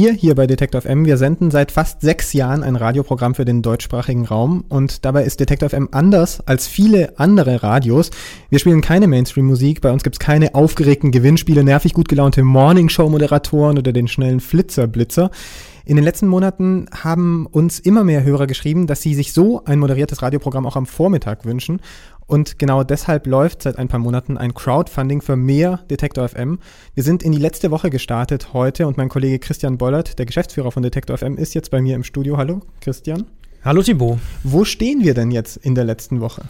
Wir hier bei Detektor FM, wir senden seit fast sechs Jahren ein Radioprogramm für den deutschsprachigen Raum und dabei ist Detektor FM anders als viele andere Radios. Wir spielen keine Mainstream-Musik, bei uns gibt's keine aufgeregten Gewinnspiele, nervig gut gelaunte Morningshow-Moderatoren oder den schnellen Flitzer-Blitzer. In den letzten Monaten haben uns immer mehr Hörer geschrieben, dass sie sich so ein moderiertes Radioprogramm auch am Vormittag wünschen. Und genau deshalb läuft seit ein paar Monaten ein Crowdfunding für mehr Detektor FM. Wir sind in die letzte Woche gestartet heute und mein Kollege Christian Bollert, der Geschäftsführer von Detektor FM, ist jetzt bei mir im Studio. Hallo, Christian. Hallo Thibaut. Wo stehen wir denn jetzt in der letzten Woche?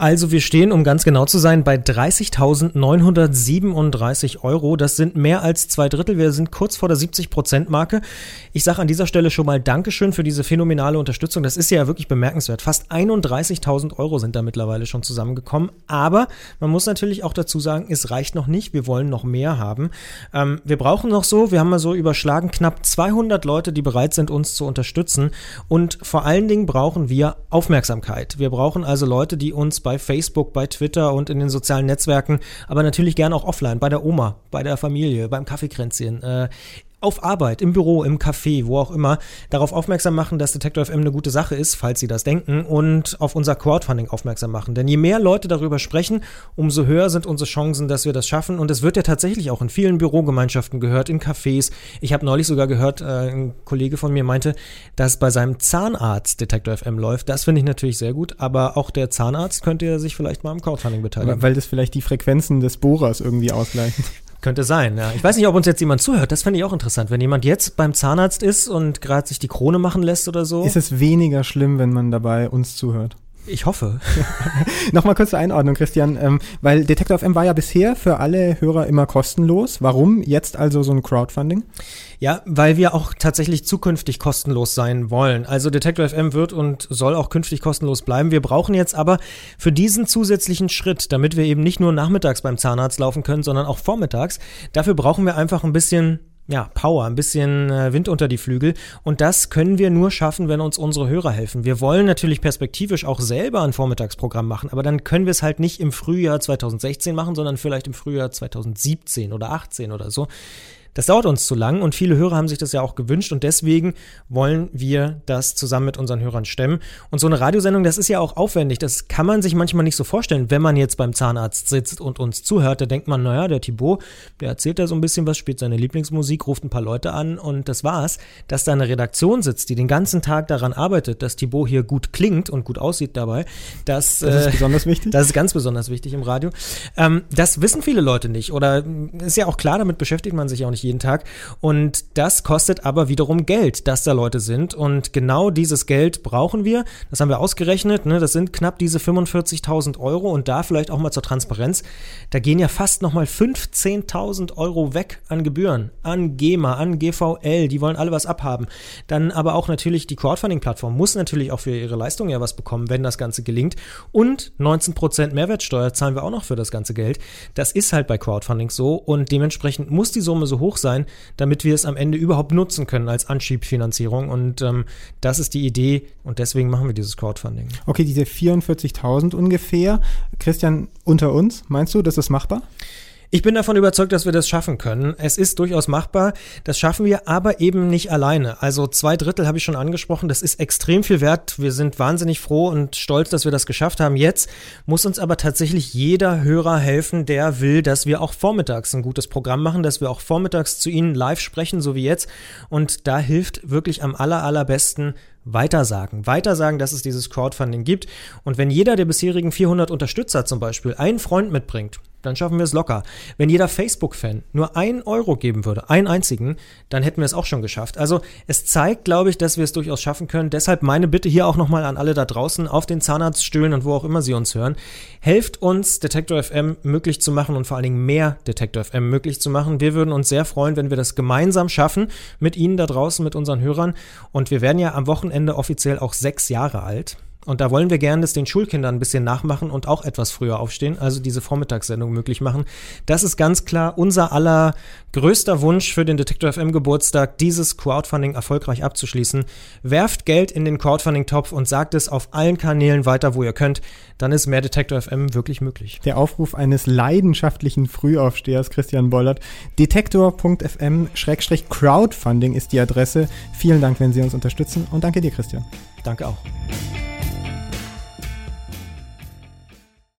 Also wir stehen, um ganz genau zu sein, bei 30.937 Euro. Das sind mehr als zwei Drittel. Wir sind kurz vor der 70-Prozent-Marke. Ich sage an dieser Stelle schon mal Dankeschön für diese phänomenale Unterstützung. Das ist ja wirklich bemerkenswert. Fast 31.000 Euro sind da mittlerweile schon zusammengekommen. Aber man muss natürlich auch dazu sagen, es reicht noch nicht. Wir wollen noch mehr haben. Ähm, wir brauchen noch so, wir haben mal so überschlagen, knapp 200 Leute, die bereit sind, uns zu unterstützen. Und vor allen Dingen brauchen wir Aufmerksamkeit. Wir brauchen also Leute, die uns bei Facebook, bei Twitter und in den sozialen Netzwerken, aber natürlich gerne auch offline, bei der Oma, bei der Familie, beim Kaffeekränzchen, äh, auf Arbeit, im Büro, im Café, wo auch immer, darauf aufmerksam machen, dass Detector FM eine gute Sache ist, falls Sie das denken, und auf unser Crowdfunding aufmerksam machen. Denn je mehr Leute darüber sprechen, umso höher sind unsere Chancen, dass wir das schaffen. Und es wird ja tatsächlich auch in vielen Bürogemeinschaften gehört, in Cafés. Ich habe neulich sogar gehört, äh, ein Kollege von mir meinte, dass bei seinem Zahnarzt Detector FM läuft. Das finde ich natürlich sehr gut, aber auch der Zahnarzt könnte sich vielleicht mal am Crowdfunding beteiligen. Weil das vielleicht die Frequenzen des Bohrers irgendwie ausgleicht. Könnte sein, ja. Ich weiß nicht, ob uns jetzt jemand zuhört. Das fände ich auch interessant. Wenn jemand jetzt beim Zahnarzt ist und gerade sich die Krone machen lässt oder so. Ist es weniger schlimm, wenn man dabei uns zuhört? Ich hoffe. Nochmal kurz zur Einordnung, Christian, ähm, weil Detector FM war ja bisher für alle Hörer immer kostenlos. Warum jetzt also so ein Crowdfunding? Ja, weil wir auch tatsächlich zukünftig kostenlos sein wollen. Also Detector FM wird und soll auch künftig kostenlos bleiben. Wir brauchen jetzt aber für diesen zusätzlichen Schritt, damit wir eben nicht nur nachmittags beim Zahnarzt laufen können, sondern auch vormittags, dafür brauchen wir einfach ein bisschen ja, Power, ein bisschen äh, Wind unter die Flügel. Und das können wir nur schaffen, wenn uns unsere Hörer helfen. Wir wollen natürlich perspektivisch auch selber ein Vormittagsprogramm machen, aber dann können wir es halt nicht im Frühjahr 2016 machen, sondern vielleicht im Frühjahr 2017 oder 18 oder so. Das dauert uns zu lang und viele Hörer haben sich das ja auch gewünscht und deswegen wollen wir das zusammen mit unseren Hörern stemmen. Und so eine Radiosendung, das ist ja auch aufwendig. Das kann man sich manchmal nicht so vorstellen, wenn man jetzt beim Zahnarzt sitzt und uns zuhört. Da denkt man, naja, der Thibaut, der erzählt da so ein bisschen was, spielt seine Lieblingsmusik, ruft ein paar Leute an und das war's. Dass da eine Redaktion sitzt, die den ganzen Tag daran arbeitet, dass Thibaut hier gut klingt und gut aussieht dabei, das, das ist äh, besonders wichtig. Das ist ganz besonders wichtig im Radio. Ähm, das wissen viele Leute nicht oder ist ja auch klar, damit beschäftigt man sich auch nicht jeden Tag. Und das kostet aber wiederum Geld, dass da Leute sind. Und genau dieses Geld brauchen wir. Das haben wir ausgerechnet. Ne? Das sind knapp diese 45.000 Euro. Und da vielleicht auch mal zur Transparenz. Da gehen ja fast nochmal 15.000 Euro weg an Gebühren, an GEMA, an GVL. Die wollen alle was abhaben. Dann aber auch natürlich die Crowdfunding-Plattform muss natürlich auch für ihre Leistung ja was bekommen, wenn das Ganze gelingt. Und 19% Mehrwertsteuer zahlen wir auch noch für das ganze Geld. Das ist halt bei Crowdfunding so. Und dementsprechend muss die Summe so hoch sein, damit wir es am Ende überhaupt nutzen können als Anschiebfinanzierung. Und ähm, das ist die Idee und deswegen machen wir dieses Crowdfunding. Okay, diese 44.000 ungefähr. Christian, unter uns, meinst du, das ist machbar? Ich bin davon überzeugt, dass wir das schaffen können. Es ist durchaus machbar. Das schaffen wir aber eben nicht alleine. Also zwei Drittel habe ich schon angesprochen. Das ist extrem viel wert. Wir sind wahnsinnig froh und stolz, dass wir das geschafft haben. Jetzt muss uns aber tatsächlich jeder Hörer helfen, der will, dass wir auch vormittags ein gutes Programm machen, dass wir auch vormittags zu Ihnen live sprechen, so wie jetzt. Und da hilft wirklich am aller, allerbesten weitersagen. Weitersagen, dass es dieses Crowdfunding gibt. Und wenn jeder der bisherigen 400 Unterstützer zum Beispiel einen Freund mitbringt, dann schaffen wir es locker. Wenn jeder Facebook-Fan nur einen Euro geben würde, einen einzigen, dann hätten wir es auch schon geschafft. Also es zeigt, glaube ich, dass wir es durchaus schaffen können. Deshalb meine Bitte hier auch nochmal an alle da draußen auf den Zahnarztstühlen und wo auch immer Sie uns hören. Helft uns, Detektor FM möglich zu machen und vor allen Dingen mehr Detektor FM möglich zu machen. Wir würden uns sehr freuen, wenn wir das gemeinsam schaffen mit Ihnen da draußen, mit unseren Hörern. Und wir werden ja am Wochenende offiziell auch sechs Jahre alt. Und da wollen wir gerne das den Schulkindern ein bisschen nachmachen und auch etwas früher aufstehen, also diese Vormittagssendung möglich machen. Das ist ganz klar unser aller größter Wunsch für den Detektor FM Geburtstag, dieses Crowdfunding erfolgreich abzuschließen. Werft Geld in den Crowdfunding-Topf und sagt es auf allen Kanälen weiter, wo ihr könnt. Dann ist mehr Detektor FM wirklich möglich. Der Aufruf eines leidenschaftlichen Frühaufstehers, Christian Bollert. Detektor.fm-crowdfunding ist die Adresse. Vielen Dank, wenn Sie uns unterstützen und danke dir, Christian. Danke auch.